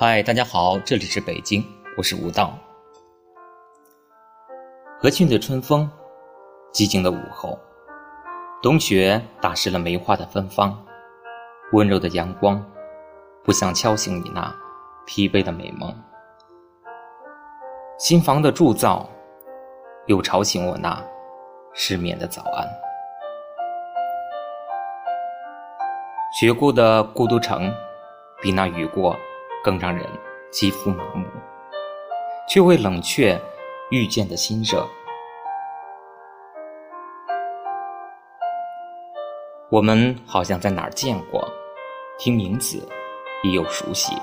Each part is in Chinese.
嗨，大家好，这里是北京，我是吴道。和煦的春风，寂静的午后，冬雪打湿了梅花的芬芳，温柔的阳光，不想敲醒你那疲惫的美梦。新房的铸造，又吵醒我那失眠的早安。雪过的孤独城，比那雨过更让人肌肤麻木，却会冷却遇见的心热。我们好像在哪儿见过，听名字已有熟悉。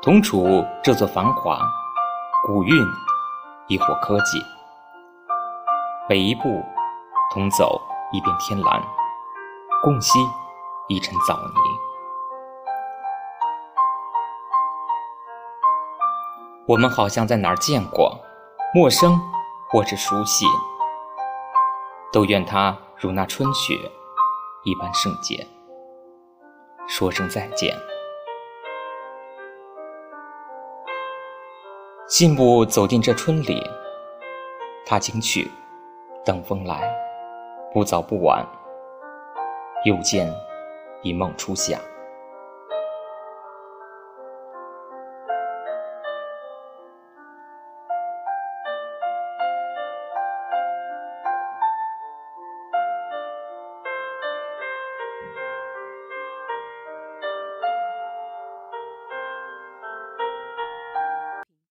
同处这座繁华，古韵亦或科技，每一步，同走一片天蓝。共吸一尘枣泥，我们好像在哪儿见过，陌生或是熟悉，都愿它如那春雪一般圣洁。说声再见，信步走进这春里，踏青去，等风来，不早不晚。又见一梦初夏。